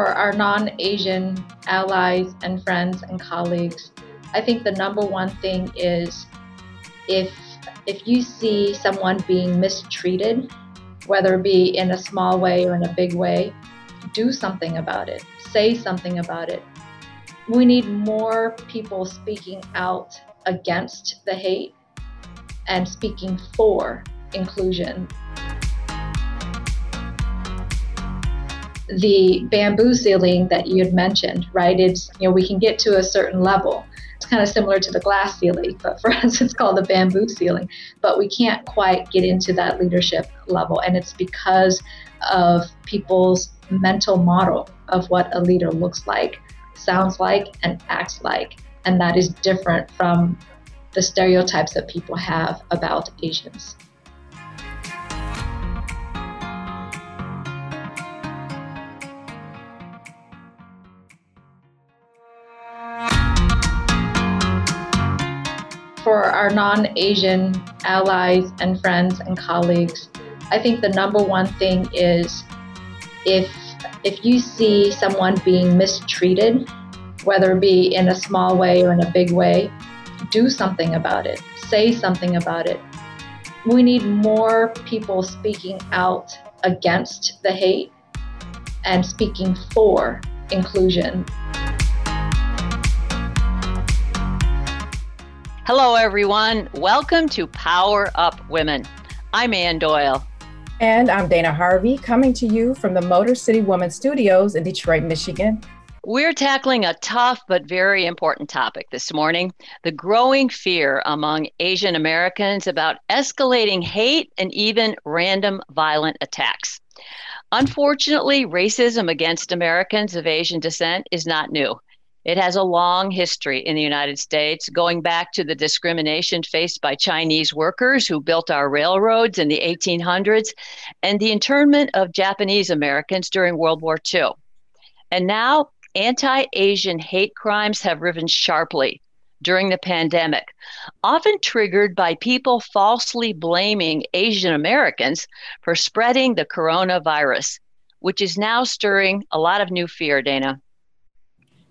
For our non Asian allies and friends and colleagues, I think the number one thing is if if you see someone being mistreated, whether it be in a small way or in a big way, do something about it. Say something about it. We need more people speaking out against the hate and speaking for inclusion. The bamboo ceiling that you had mentioned, right? It's, you know, we can get to a certain level. It's kind of similar to the glass ceiling, but for us, it's called the bamboo ceiling. But we can't quite get into that leadership level. And it's because of people's mental model of what a leader looks like, sounds like, and acts like. And that is different from the stereotypes that people have about Asians. Our non Asian allies and friends and colleagues, I think the number one thing is if if you see someone being mistreated, whether it be in a small way or in a big way, do something about it, say something about it. We need more people speaking out against the hate and speaking for inclusion. Hello, everyone. Welcome to Power Up Women. I'm Ann Doyle. And I'm Dana Harvey, coming to you from the Motor City Woman Studios in Detroit, Michigan. We're tackling a tough but very important topic this morning the growing fear among Asian Americans about escalating hate and even random violent attacks. Unfortunately, racism against Americans of Asian descent is not new. It has a long history in the United States, going back to the discrimination faced by Chinese workers who built our railroads in the 1800s and the internment of Japanese Americans during World War II. And now anti Asian hate crimes have risen sharply during the pandemic, often triggered by people falsely blaming Asian Americans for spreading the coronavirus, which is now stirring a lot of new fear, Dana.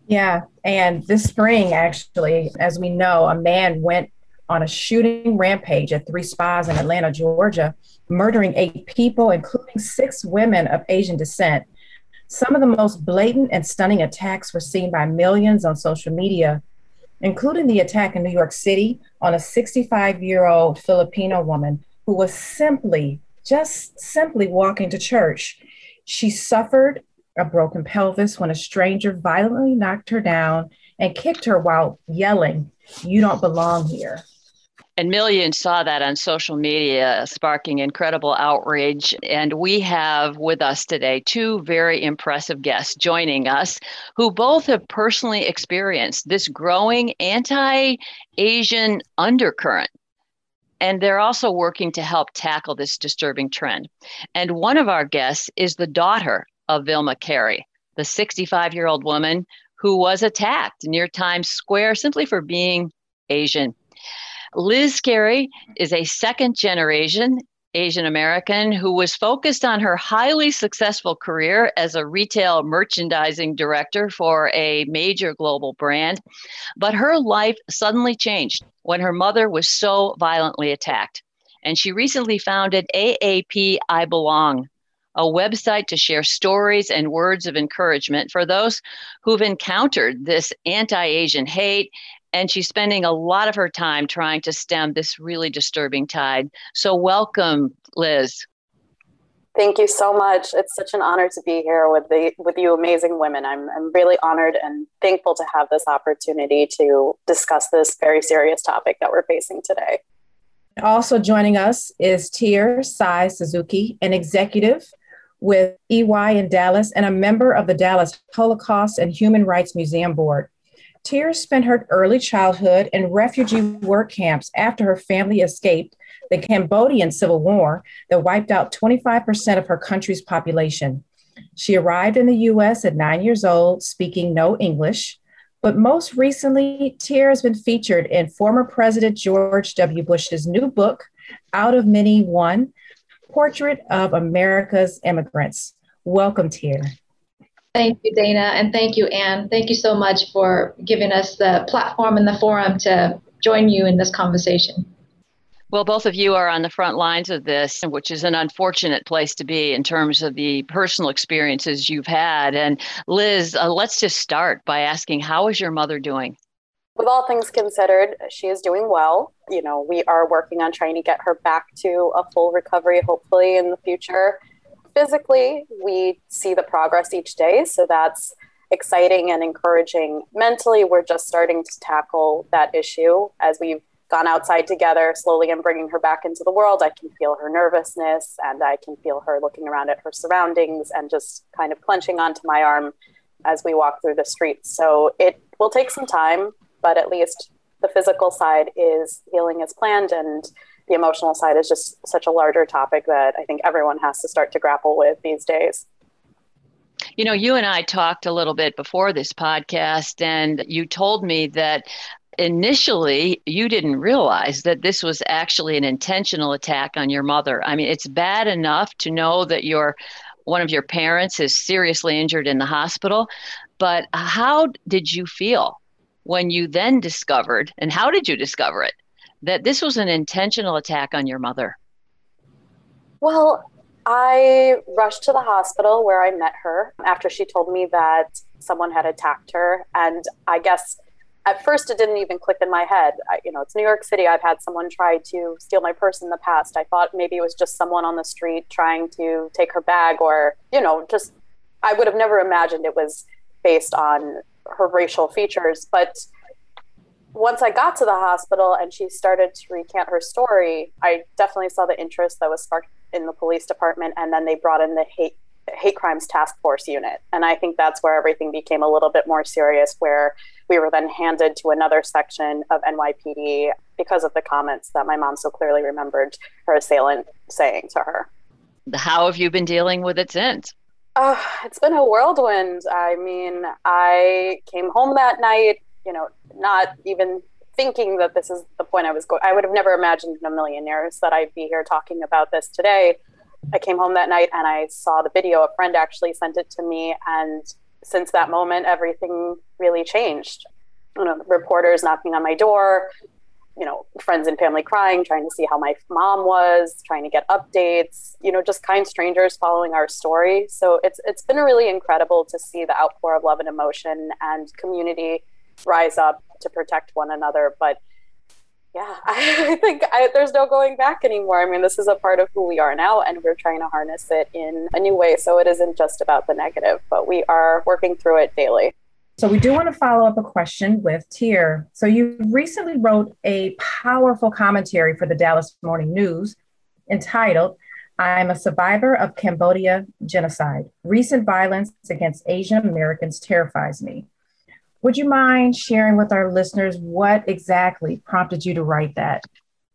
Yeah, and this spring, actually, as we know, a man went on a shooting rampage at three spas in Atlanta, Georgia, murdering eight people, including six women of Asian descent. Some of the most blatant and stunning attacks were seen by millions on social media, including the attack in New York City on a 65 year old Filipino woman who was simply, just simply walking to church. She suffered a broken pelvis when a stranger violently knocked her down and kicked her while yelling, You don't belong here. And millions saw that on social media, sparking incredible outrage. And we have with us today two very impressive guests joining us who both have personally experienced this growing anti Asian undercurrent. And they're also working to help tackle this disturbing trend. And one of our guests is the daughter of Vilma Kari, the 65 year old woman who was attacked near Times Square simply for being Asian. Liz Kari is a second generation Asian American who was focused on her highly successful career as a retail merchandising director for a major global brand. But her life suddenly changed when her mother was so violently attacked. And she recently founded AAP I Belong, a website to share stories and words of encouragement for those who've encountered this anti Asian hate and she's spending a lot of her time trying to stem this really disturbing tide. So, welcome, Liz. Thank you so much. It's such an honor to be here with the with you amazing women. I'm I'm really honored and thankful to have this opportunity to discuss this very serious topic that we're facing today. Also joining us is Tier Sai Suzuki, an executive with EY in Dallas and a member of the Dallas Holocaust and Human Rights Museum Board. Tears spent her early childhood in refugee work camps after her family escaped the Cambodian Civil War that wiped out 25% of her country's population. She arrived in the US at nine years old, speaking no English. But most recently, Tear has been featured in former President George W. Bush's new book, Out of Many One Portrait of America's Immigrants. Welcome, Tear. Thank you, Dana, and thank you, Anne. Thank you so much for giving us the platform and the forum to join you in this conversation. Well, both of you are on the front lines of this, which is an unfortunate place to be in terms of the personal experiences you've had. And Liz, uh, let's just start by asking how is your mother doing? With all things considered, she is doing well. You know, we are working on trying to get her back to a full recovery, hopefully, in the future. Physically, we see the progress each day. So that's exciting and encouraging. Mentally, we're just starting to tackle that issue as we've gone outside together slowly and bringing her back into the world, I can feel her nervousness and I can feel her looking around at her surroundings and just kind of clenching onto my arm as we walk through the streets. So it will take some time, but at least the physical side is healing as planned and the emotional side is just such a larger topic that I think everyone has to start to grapple with these days. You know, you and I talked a little bit before this podcast, and you told me that initially you didn't realize that this was actually an intentional attack on your mother. I mean, it's bad enough to know that your one of your parents is seriously injured in the hospital, but how did you feel when you then discovered and how did you discover it that this was an intentional attack on your mother? Well, I rushed to the hospital where I met her after she told me that someone had attacked her and I guess at first it didn't even click in my head. I, you know, it's New York City. I've had someone try to steal my purse in the past. I thought maybe it was just someone on the street trying to take her bag or, you know, just I would have never imagined it was based on her racial features. But once I got to the hospital and she started to recant her story, I definitely saw the interest that was sparked in the police department. And then they brought in the hate hate crimes task force unit. And I think that's where everything became a little bit more serious, where we were then handed to another section of NYPD because of the comments that my mom so clearly remembered her assailant saying to her. How have you been dealing with it since? Uh, it's been a whirlwind. I mean, I came home that night, you know, not even thinking that this is the point I was going. I would have never imagined in a million years that I'd be here talking about this today. I came home that night and I saw the video. A friend actually sent it to me, and since that moment, everything really changed. You know, reporters knocking on my door, you know, friends and family crying, trying to see how my mom was, trying to get updates, you know, just kind strangers following our story. So it's it's been really incredible to see the outpour of love and emotion and community rise up to protect one another. But yeah, I think I, there's no going back anymore. I mean, this is a part of who we are now, and we're trying to harness it in a new way. So it isn't just about the negative, but we are working through it daily. So we do want to follow up a question with Tier. So you recently wrote a powerful commentary for the Dallas Morning News entitled I'm a survivor of Cambodia genocide. Recent violence against Asian Americans terrifies me. Would you mind sharing with our listeners what exactly prompted you to write that?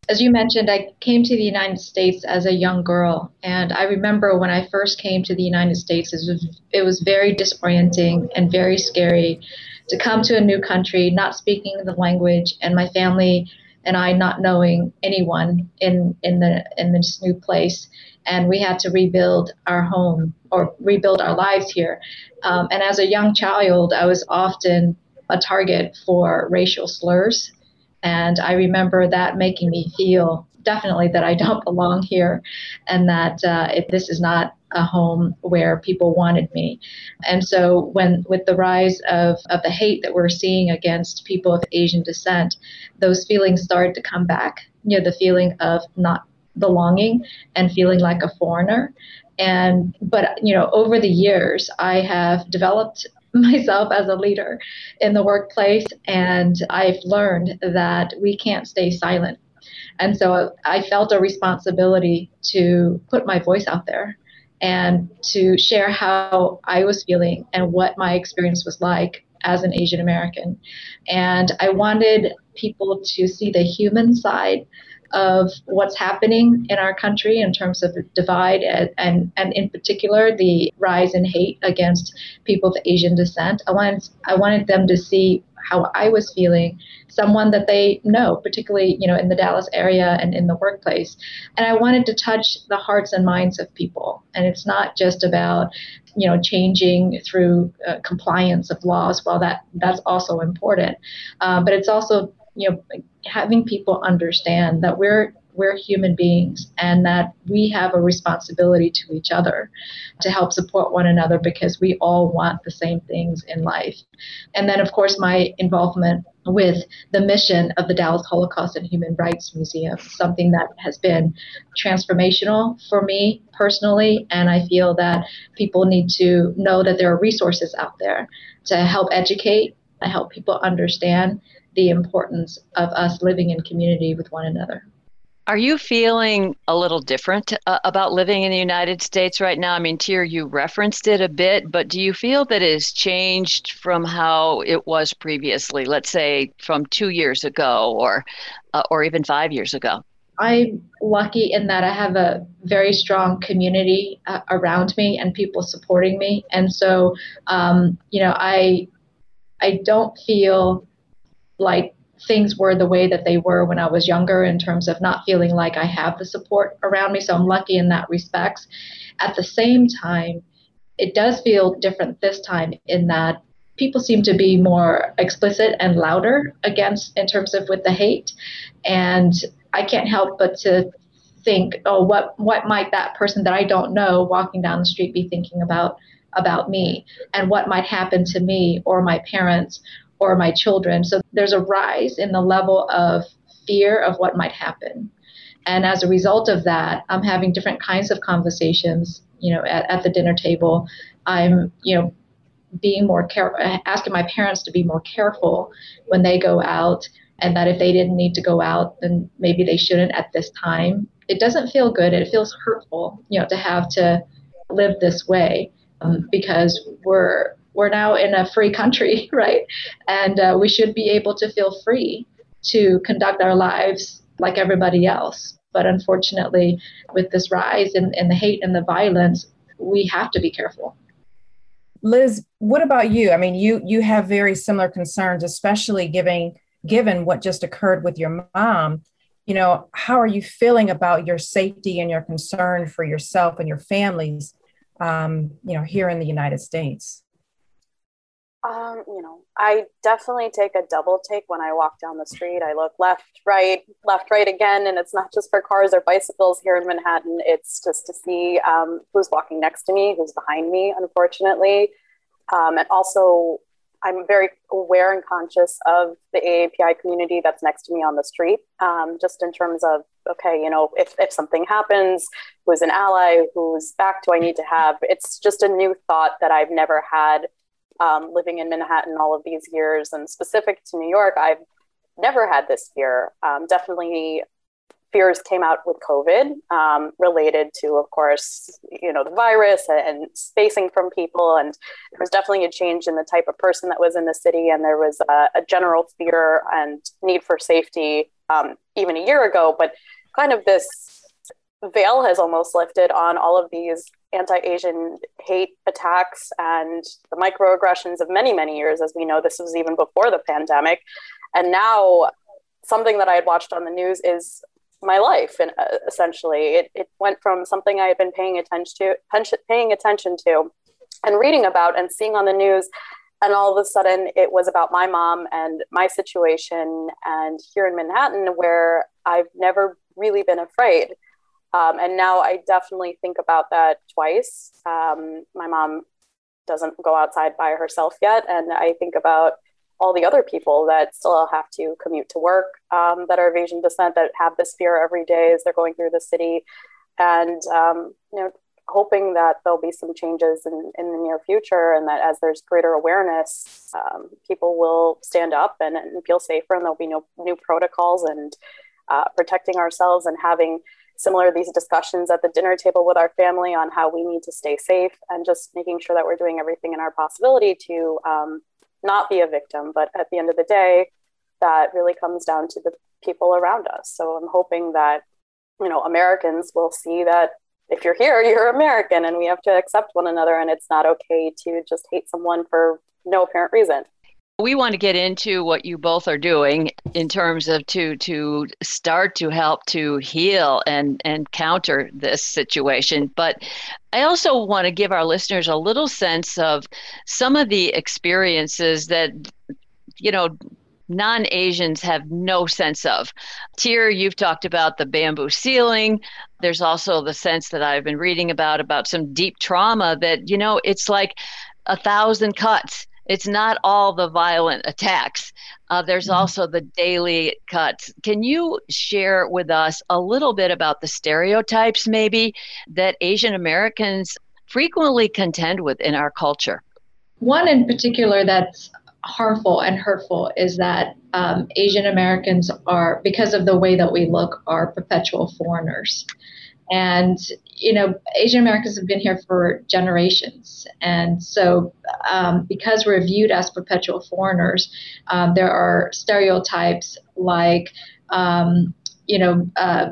As you mentioned, I came to the United States as a young girl, and I remember when I first came to the United States, it was, it was very disorienting and very scary to come to a new country, not speaking the language, and my family and I not knowing anyone in in the in this new place, and we had to rebuild our home or rebuild our lives here. Um, and as a young child, I was often a target for racial slurs. And I remember that making me feel definitely that I don't belong here and that uh, it, this is not a home where people wanted me. And so when with the rise of, of the hate that we're seeing against people of Asian descent, those feelings started to come back. You know, the feeling of not belonging and feeling like a foreigner and but you know over the years i have developed myself as a leader in the workplace and i've learned that we can't stay silent. And so i felt a responsibility to put my voice out there and to share how i was feeling and what my experience was like as an asian american. And i wanted people to see the human side of what's happening in our country in terms of divide and, and, and in particular the rise in hate against people of Asian descent. I wanted I wanted them to see how I was feeling, someone that they know, particularly you know in the Dallas area and in the workplace. And I wanted to touch the hearts and minds of people. And it's not just about you know changing through uh, compliance of laws. Well, that that's also important, uh, but it's also you know having people understand that we're we're human beings and that we have a responsibility to each other to help support one another because we all want the same things in life. And then, of course, my involvement with the mission of the Dallas Holocaust and Human Rights Museum, something that has been transformational for me personally. And I feel that people need to know that there are resources out there to help educate, to help people understand the importance of us living in community with one another. Are you feeling a little different uh, about living in the United States right now? I mean, Tier, you referenced it a bit, but do you feel that it has changed from how it was previously, let's say from two years ago or, uh, or even five years ago? I'm lucky in that I have a very strong community uh, around me and people supporting me. And so, um, you know, I, I don't feel like things were the way that they were when I was younger in terms of not feeling like I have the support around me. So I'm lucky in that respect. At the same time, it does feel different this time in that people seem to be more explicit and louder against in terms of with the hate. And I can't help but to think, oh, what what might that person that I don't know walking down the street be thinking about about me and what might happen to me or my parents or my children. So there's a rise in the level of fear of what might happen. And as a result of that, I'm having different kinds of conversations, you know, at, at the dinner table. I'm, you know, being more careful, asking my parents to be more careful when they go out, and that if they didn't need to go out, then maybe they shouldn't at this time. It doesn't feel good. It feels hurtful, you know, to have to live this way um, because we're we're now in a free country, right? And uh, we should be able to feel free to conduct our lives like everybody else. But unfortunately, with this rise in, in the hate and the violence, we have to be careful. Liz, what about you? I mean, you you have very similar concerns, especially given given what just occurred with your mom. You know, how are you feeling about your safety and your concern for yourself and your families? Um, you know, here in the United States. Um, you know, I definitely take a double take when I walk down the street. I look left, right, left, right again, and it's not just for cars or bicycles here in Manhattan. It's just to see um, who's walking next to me, who's behind me, unfortunately. Um, and also, I'm very aware and conscious of the AAPI community that's next to me on the street, um, just in terms of, okay, you know, if, if something happens, who's an ally, whose back do I need to have? It's just a new thought that I've never had um, living in Manhattan all of these years and specific to New York, I've never had this fear. Um, definitely fears came out with COVID um, related to, of course, you know, the virus and, spacing from people. And there was definitely a change in the type of person that was in the city. And there was a, a general fear and need for safety um, even a year ago. But kind of this veil has almost lifted on all of these anti-Asian hate attacks and the microaggressions of many, many years. As we know, this was even before the pandemic. And now something that I had watched on the news is my life and uh, essentially it, it went from something i had been paying attention to paying attention to and reading about and seeing on the news and all of a sudden it was about my mom and my situation and here in manhattan where i've never really been afraid um, and now I definitely think about that twice. Um, my mom doesn't go outside by herself yet. And I think about all the other people that still have to commute to work um, that are of Asian descent that have this fear every day as they're going through the city. And, um, you know, hoping that there'll be some changes in, in the near future and that as there's greater awareness, um, people will stand up and, and, feel safer and there'll be no new protocols and uh, protecting ourselves and having similar these discussions at the dinner table with our family on how we need to stay safe and just making sure that we're doing everything in our possibility to um, not be a victim but at the end of the day that really comes down to the people around us. So i'm hoping that you know americans will see that if you're here you're american and we have to accept one another and it's not okay to just hate someone for no apparent reason we want to get into what you both are doing in terms of to to start to help to heal and and counter this situation but i also want to give our listeners a little sense of some of the experiences that you know non Asians have no sense of. Tier, you've talked about the bamboo ceiling. There's also the sense that I've been reading about about some deep trauma that, you know, it's like a thousand cuts it's not all the violent attacks. Uh, there's mm-hmm. also the daily cuts. Can you share with us a little bit about the stereotypes, maybe, that Asian Americans frequently contend with in our culture? One in particular that's harmful and hurtful is that um, Asian Americans are, because of the way that we look, are perpetual foreigners. And, you know, Asian Americans have been here for generations. And so, um, because we're viewed as perpetual foreigners, um, there are stereotypes like, um, you know, uh,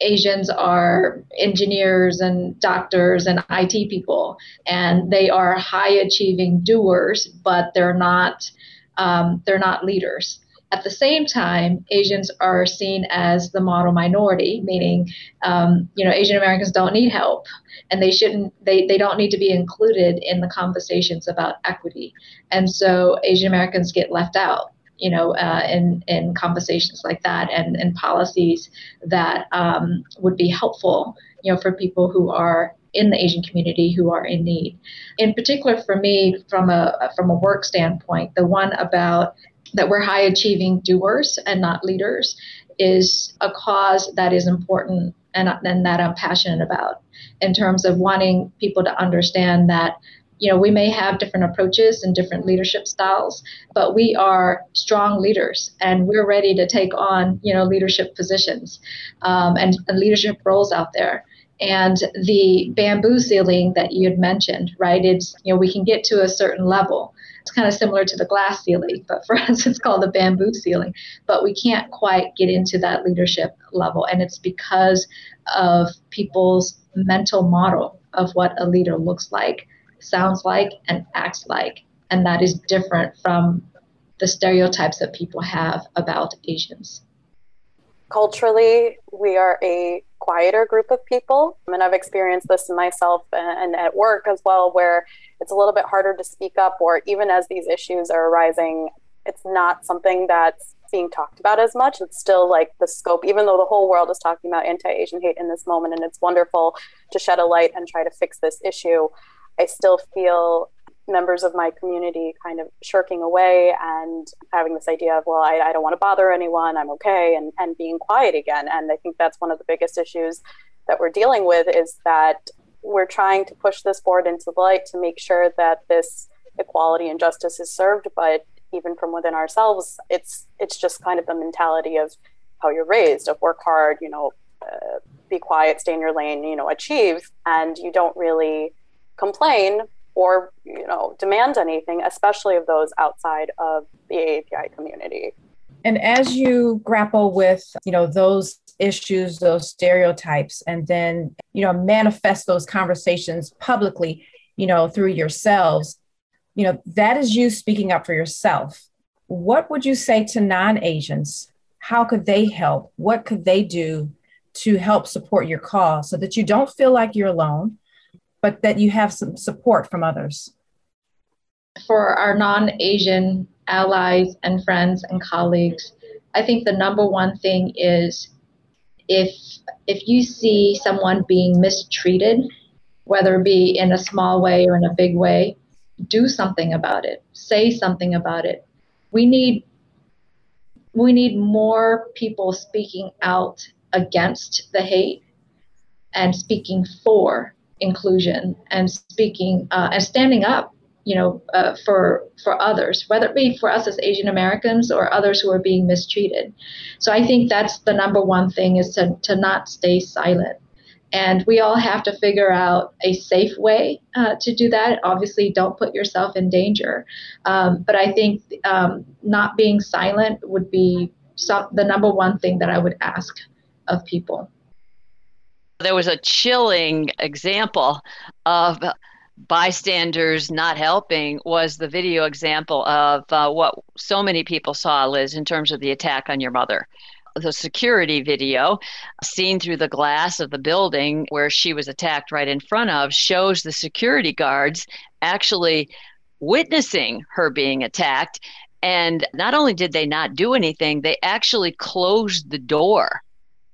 Asians are engineers and doctors and IT people, and they are high achieving doers, but they're not um, they're not leaders. At the same time, Asians are seen as the model minority, meaning, um, you know, Asian Americans don't need help, and they shouldn't. They they don't need to be included in the conversations about equity, and so Asian Americans get left out. You know, uh, in in conversations like that, and and policies that um, would be helpful. You know, for people who are in the Asian community who are in need. In particular, for me, from a from a work standpoint, the one about that we're high achieving doers and not leaders is a cause that is important and, and that I'm passionate about in terms of wanting people to understand that you know we may have different approaches and different leadership styles but we are strong leaders and we're ready to take on you know leadership positions um, and, and leadership roles out there. And the bamboo ceiling that you had mentioned right it's you know we can get to a certain level it's kind of similar to the glass ceiling, but for us, it's called the bamboo ceiling. But we can't quite get into that leadership level. And it's because of people's mental model of what a leader looks like, sounds like, and acts like. And that is different from the stereotypes that people have about Asians. Culturally, we are a quieter group of people. And I've experienced this myself and at work as well, where it's a little bit harder to speak up, or even as these issues are arising, it's not something that's being talked about as much. It's still like the scope, even though the whole world is talking about anti Asian hate in this moment, and it's wonderful to shed a light and try to fix this issue. I still feel members of my community kind of shirking away and having this idea of, well, I, I don't want to bother anyone, I'm okay, and, and being quiet again. And I think that's one of the biggest issues that we're dealing with is that we're trying to push this forward into the light to make sure that this equality and justice is served, but even from within ourselves, it's it's just kind of the mentality of how you're raised, of work hard, you know, uh, be quiet, stay in your lane, you know, achieve, and you don't really complain or you know demand anything, especially of those outside of the AAPI community. And as you grapple with you know those issues, those stereotypes, and then you know manifest those conversations publicly, you know through yourselves, you know that is you speaking up for yourself. What would you say to non-Asians? How could they help? What could they do to help support your cause so that you don't feel like you're alone? But that you have some support from others? For our non Asian allies and friends and colleagues, I think the number one thing is if if you see someone being mistreated, whether it be in a small way or in a big way, do something about it. Say something about it. We need we need more people speaking out against the hate and speaking for inclusion and speaking uh, and standing up you know uh, for for others whether it be for us as asian americans or others who are being mistreated. So i think that's the number one thing is to, to not stay silent. And we all have to figure out a safe way uh, to do that. Obviously don't put yourself in danger. Um, but i think um, not being silent would be some, the number one thing that i would ask of people there was a chilling example of bystanders not helping was the video example of uh, what so many people saw, Liz, in terms of the attack on your mother. The security video, seen through the glass of the building where she was attacked right in front of, shows the security guards actually witnessing her being attacked. And not only did they not do anything, they actually closed the door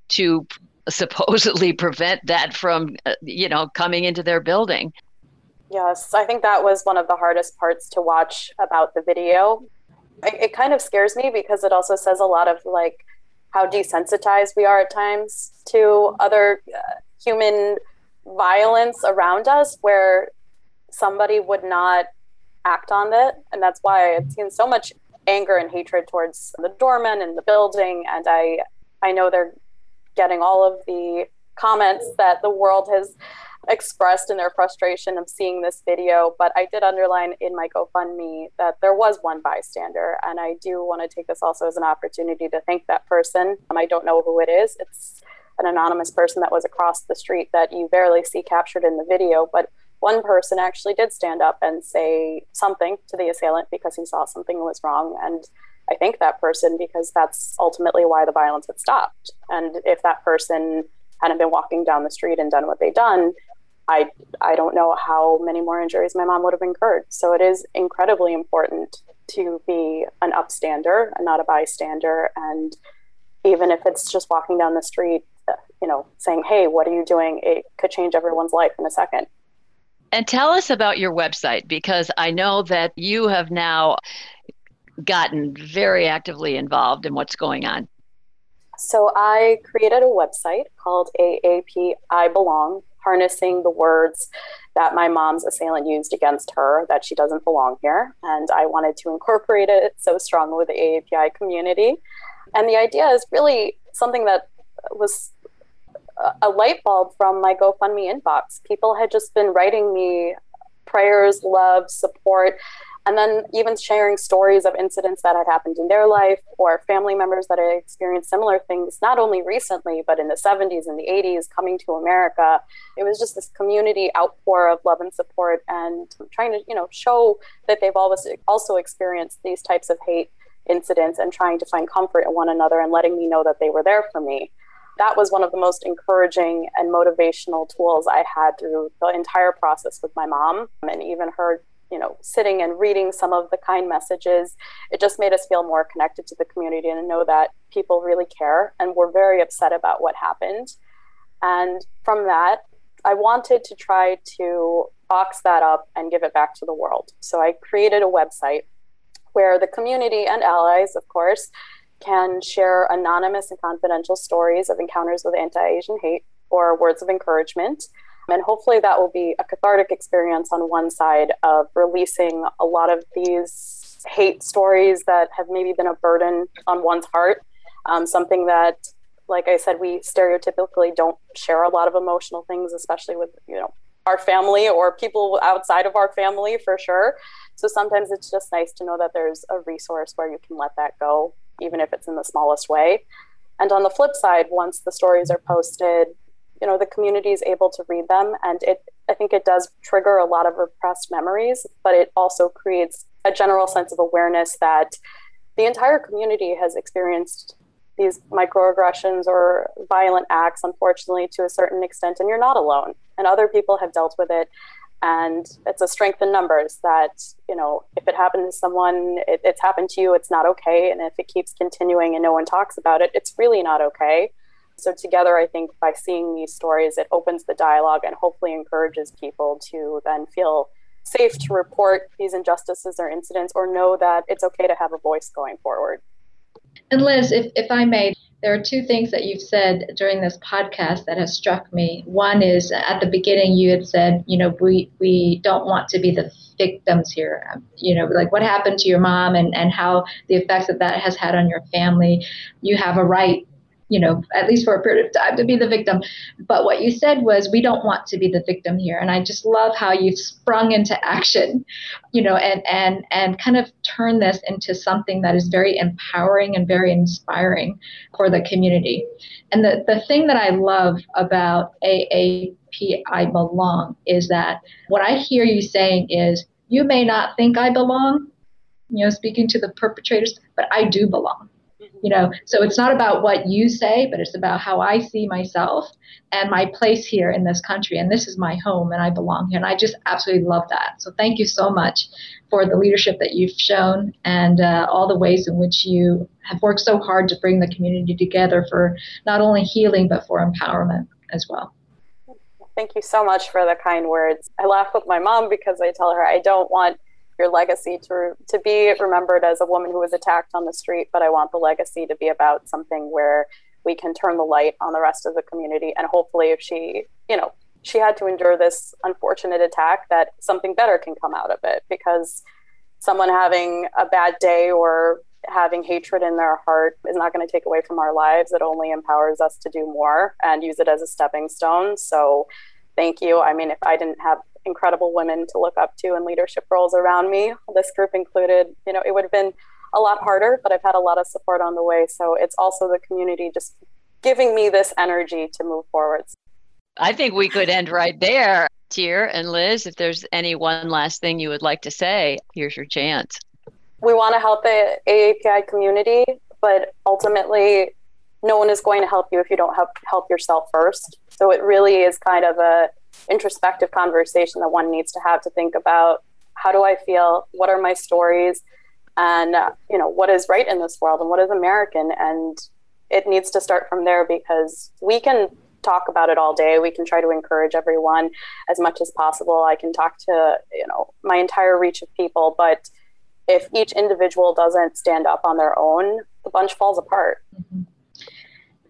to supposedly prevent that from, uh, you know, coming into their building. Yes, I think that was one of the hardest parts to watch about the video. It, it kind of scares me because it also says a lot of like how desensitized we are at times to other uh, human violence around us, where somebody would not act on it. And that's why I've seen so much anger and hatred towards the doorman and the building. And I, I know they're getting all of the comments that the world has expressed in their frustration of seeing this video. But I did underline in my GoFundMe that there was one bystander. And I do want to take this also as an opportunity to thank that person. Um, I don't know who it is. It's an anonymous person that was across the street that you barely see captured in the video. But one person actually did stand up and say something to the assailant because he saw something was wrong. And I thank that person because that's ultimately why the violence had stopped. And if that person hadn't been walking down the street and done what they'd done, I I don't know how many more injuries my mom would have incurred. So it is incredibly important to be an upstander and not a bystander. And even if it's just walking down the street, uh, you know, saying, "Hey, what are you doing?" It could change everyone's life in a second. And tell us about your website because I know that you have now gotten very actively involved in what's going on. So I created a website called AAP I Belong, harnessing the words that my mom's assailant used against her that she doesn't belong here. And I wanted to incorporate it so strongly with the AAPI community. And the idea is really something that was a light bulb from my GoFundMe inbox. People had just been writing me prayers, love, support, and then even sharing stories of incidents that had happened in their life or family members that had experienced similar things, not only recently, but in the 70s and the 80s, coming to America. It was just this community outpour of love and support and trying to, you know, show that they've always also experienced these types of hate incidents and trying to find comfort in one another and letting me know that they were there for me that was one of the most encouraging and motivational tools I had through the entire process with my mom and even her you know sitting and reading some of the kind messages it just made us feel more connected to the community and know that people really care and were very upset about what happened. And from that i wanted to try to box that up and give it back to the world. So i created a website where the community and allies of course can share anonymous and confidential stories of encounters with anti-asian hate or words of encouragement and hopefully that will be a cathartic experience on one side of releasing a lot of these hate stories that have maybe been a burden on one's heart. Um, something that, like I said, we stereotypically don't share a lot of emotional things, especially with, you know, our family or people outside of our family for sure. So sometimes it's just nice to know that there's a resource where you can let that go, even if it's in the smallest way. And on the flip side, once the stories are posted, you know the community is able to read them. And it i think it does trigger a lot of repressed memories but it also creates a general sense of awareness that the entire community has experienced these microaggressions or violent acts unfortunately to a certain extent and you're not alone. And other people have dealt with it. And it's a strength in numbers that you know if it happened to someone it, it's happened to you it's not okay. And if it keeps continuing and no one talks about it it's really not okay so, together, I think by seeing these stories, it opens the dialogue and hopefully encourages people to then feel safe to report these injustices or incidents or know that it's okay to have a voice going forward. And Liz, if, if I may, there are two things that you've said during this podcast that has struck me. One is at the beginning, you had said, you know, we, we don't want to be the victims here. You know, like what happened to your mom and, and how the effects that that has had on your family. You have a right you know, at least for a period of time to be the victim. But what you said was, we don't want to be the victim here. And I just love how you've sprung into action, you know, and, and, and kind of turn this into something that is very empowering and very inspiring for the community. And the, the thing that I love about AAPI Belong is that what I hear you saying is, you may not think I belong, you know, speaking to the perpetrators, but I do belong you know so it's not about what you say but it's about how i see myself and my place here in this country. And this is my home and i belong here. And i just absolutely love that. So thank you so much for the leadership that you've shown and uh, all the ways in which you have worked so hard to bring the community together for not only healing but for empowerment as well. Thank you so much for the kind words. I laugh with my mom because i tell her i don't want your legacy to to be remembered as a woman who was attacked on the street, but I want the legacy to be about something where we can turn the light on the rest of the community and hopefully if she, you know, she had to endure this unfortunate attack that something better can come out of it because someone having a bad day or having hatred in their heart is not going to take away from our lives. It only empowers us to do more and use it as a stepping stone. So, thank you. I mean, if I didn't have incredible women to look up to in leadership roles around me. This group included, you know, it would have been a lot harder, but I've had a lot of support on the way. So it's also the community just giving me this energy to move forwards. I think we could end right there. Tier and Liz, if there's any one last thing you would like to say, here's your chance. We want to help the AAPI community, but ultimately, no one is going to help you if you don't help help yourself first. So it really is kind of a introspective conversation that one needs to have to think about how do I feel? What are my stories? And, uh, you know, what is right in this world and what is American? And it needs to start from there because we can talk about it all day. We can try to encourage everyone as much as possible. I can talk to, you know, my entire reach of people, but if each individual doesn't stand up on their own, the bunch falls apart. Mm-hmm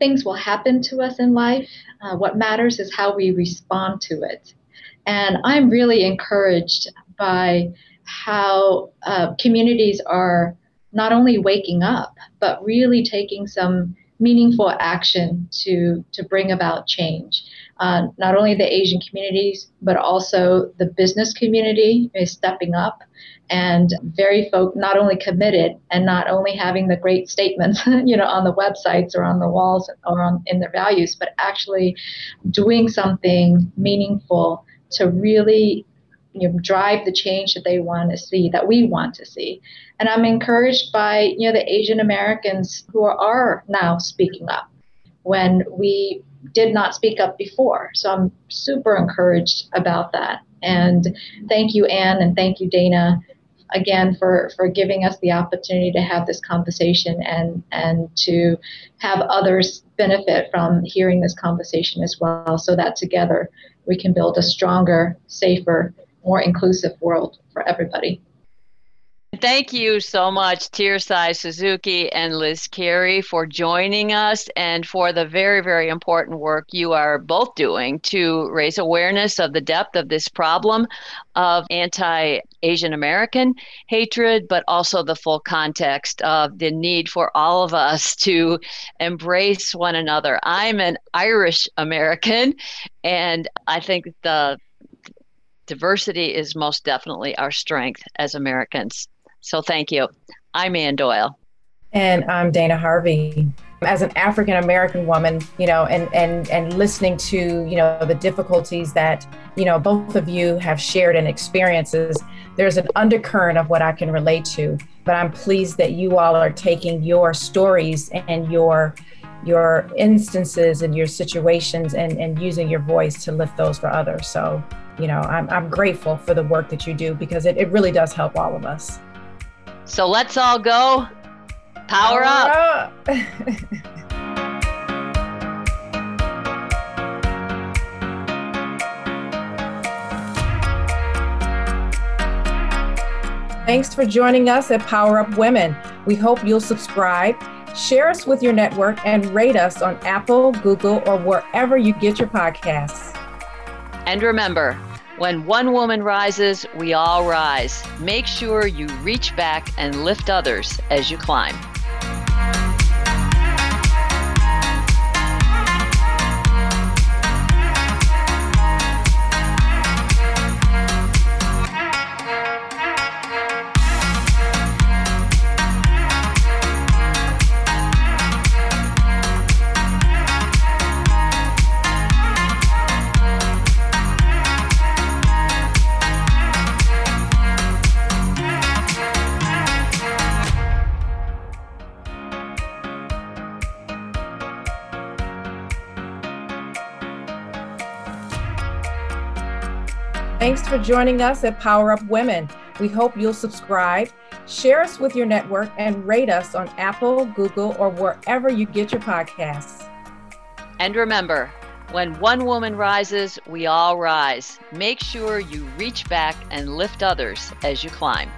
things will happen to us in life. Uh, what matters is how we respond to it. And I'm really encouraged by how uh, communities are not only waking up, but really taking some meaningful action to, to bring about change. Uh, not only the Asian communities, but also the business community is stepping up and very folk not only committed and not only having the great statements you know on the websites or on the walls or on in their values but actually doing something meaningful to really you know, drive the change that they want to see that we want to see. And i'm encouraged by you know the asian americans who are, are now speaking up. When we did not speak up before. So i'm super encouraged about that. And thank you anne and thank you dana again for for giving us the opportunity to have this conversation and and to have others benefit from hearing this conversation as well so that together we can build a stronger safer more inclusive world for everybody Thank you so much, Tirsai Suzuki and Liz Kari, for joining us and for the very, very important work you are both doing to raise awareness of the depth of this problem of anti Asian American hatred, but also the full context of the need for all of us to embrace one another. I'm an Irish American, and I think the diversity is most definitely our strength as Americans. So thank you. I'm Ann Doyle. And I'm Dana Harvey. As an African American woman, you know, and and and listening to, you know, the difficulties that, you know, both of you have shared and experiences, there's an undercurrent of what I can relate to. But I'm pleased that you all are taking your stories and your your instances and your situations and, and using your voice to lift those for others. So, you know, I'm, I'm grateful for the work that you do because it, it really does help all of us. So let's all go power, power up. up. Thanks for joining us at Power Up Women. We hope you'll subscribe, share us with your network, and rate us on Apple, Google, or wherever you get your podcasts. And remember, when one woman rises, we all rise. Make sure you reach back and lift others as you climb. Thanks for joining us at Power Up Women. We hope you'll subscribe, share us with your network, and rate us on Apple, Google, or wherever you get your podcasts. And remember, when one woman rises, we all rise. Make sure you reach back and lift others as you climb.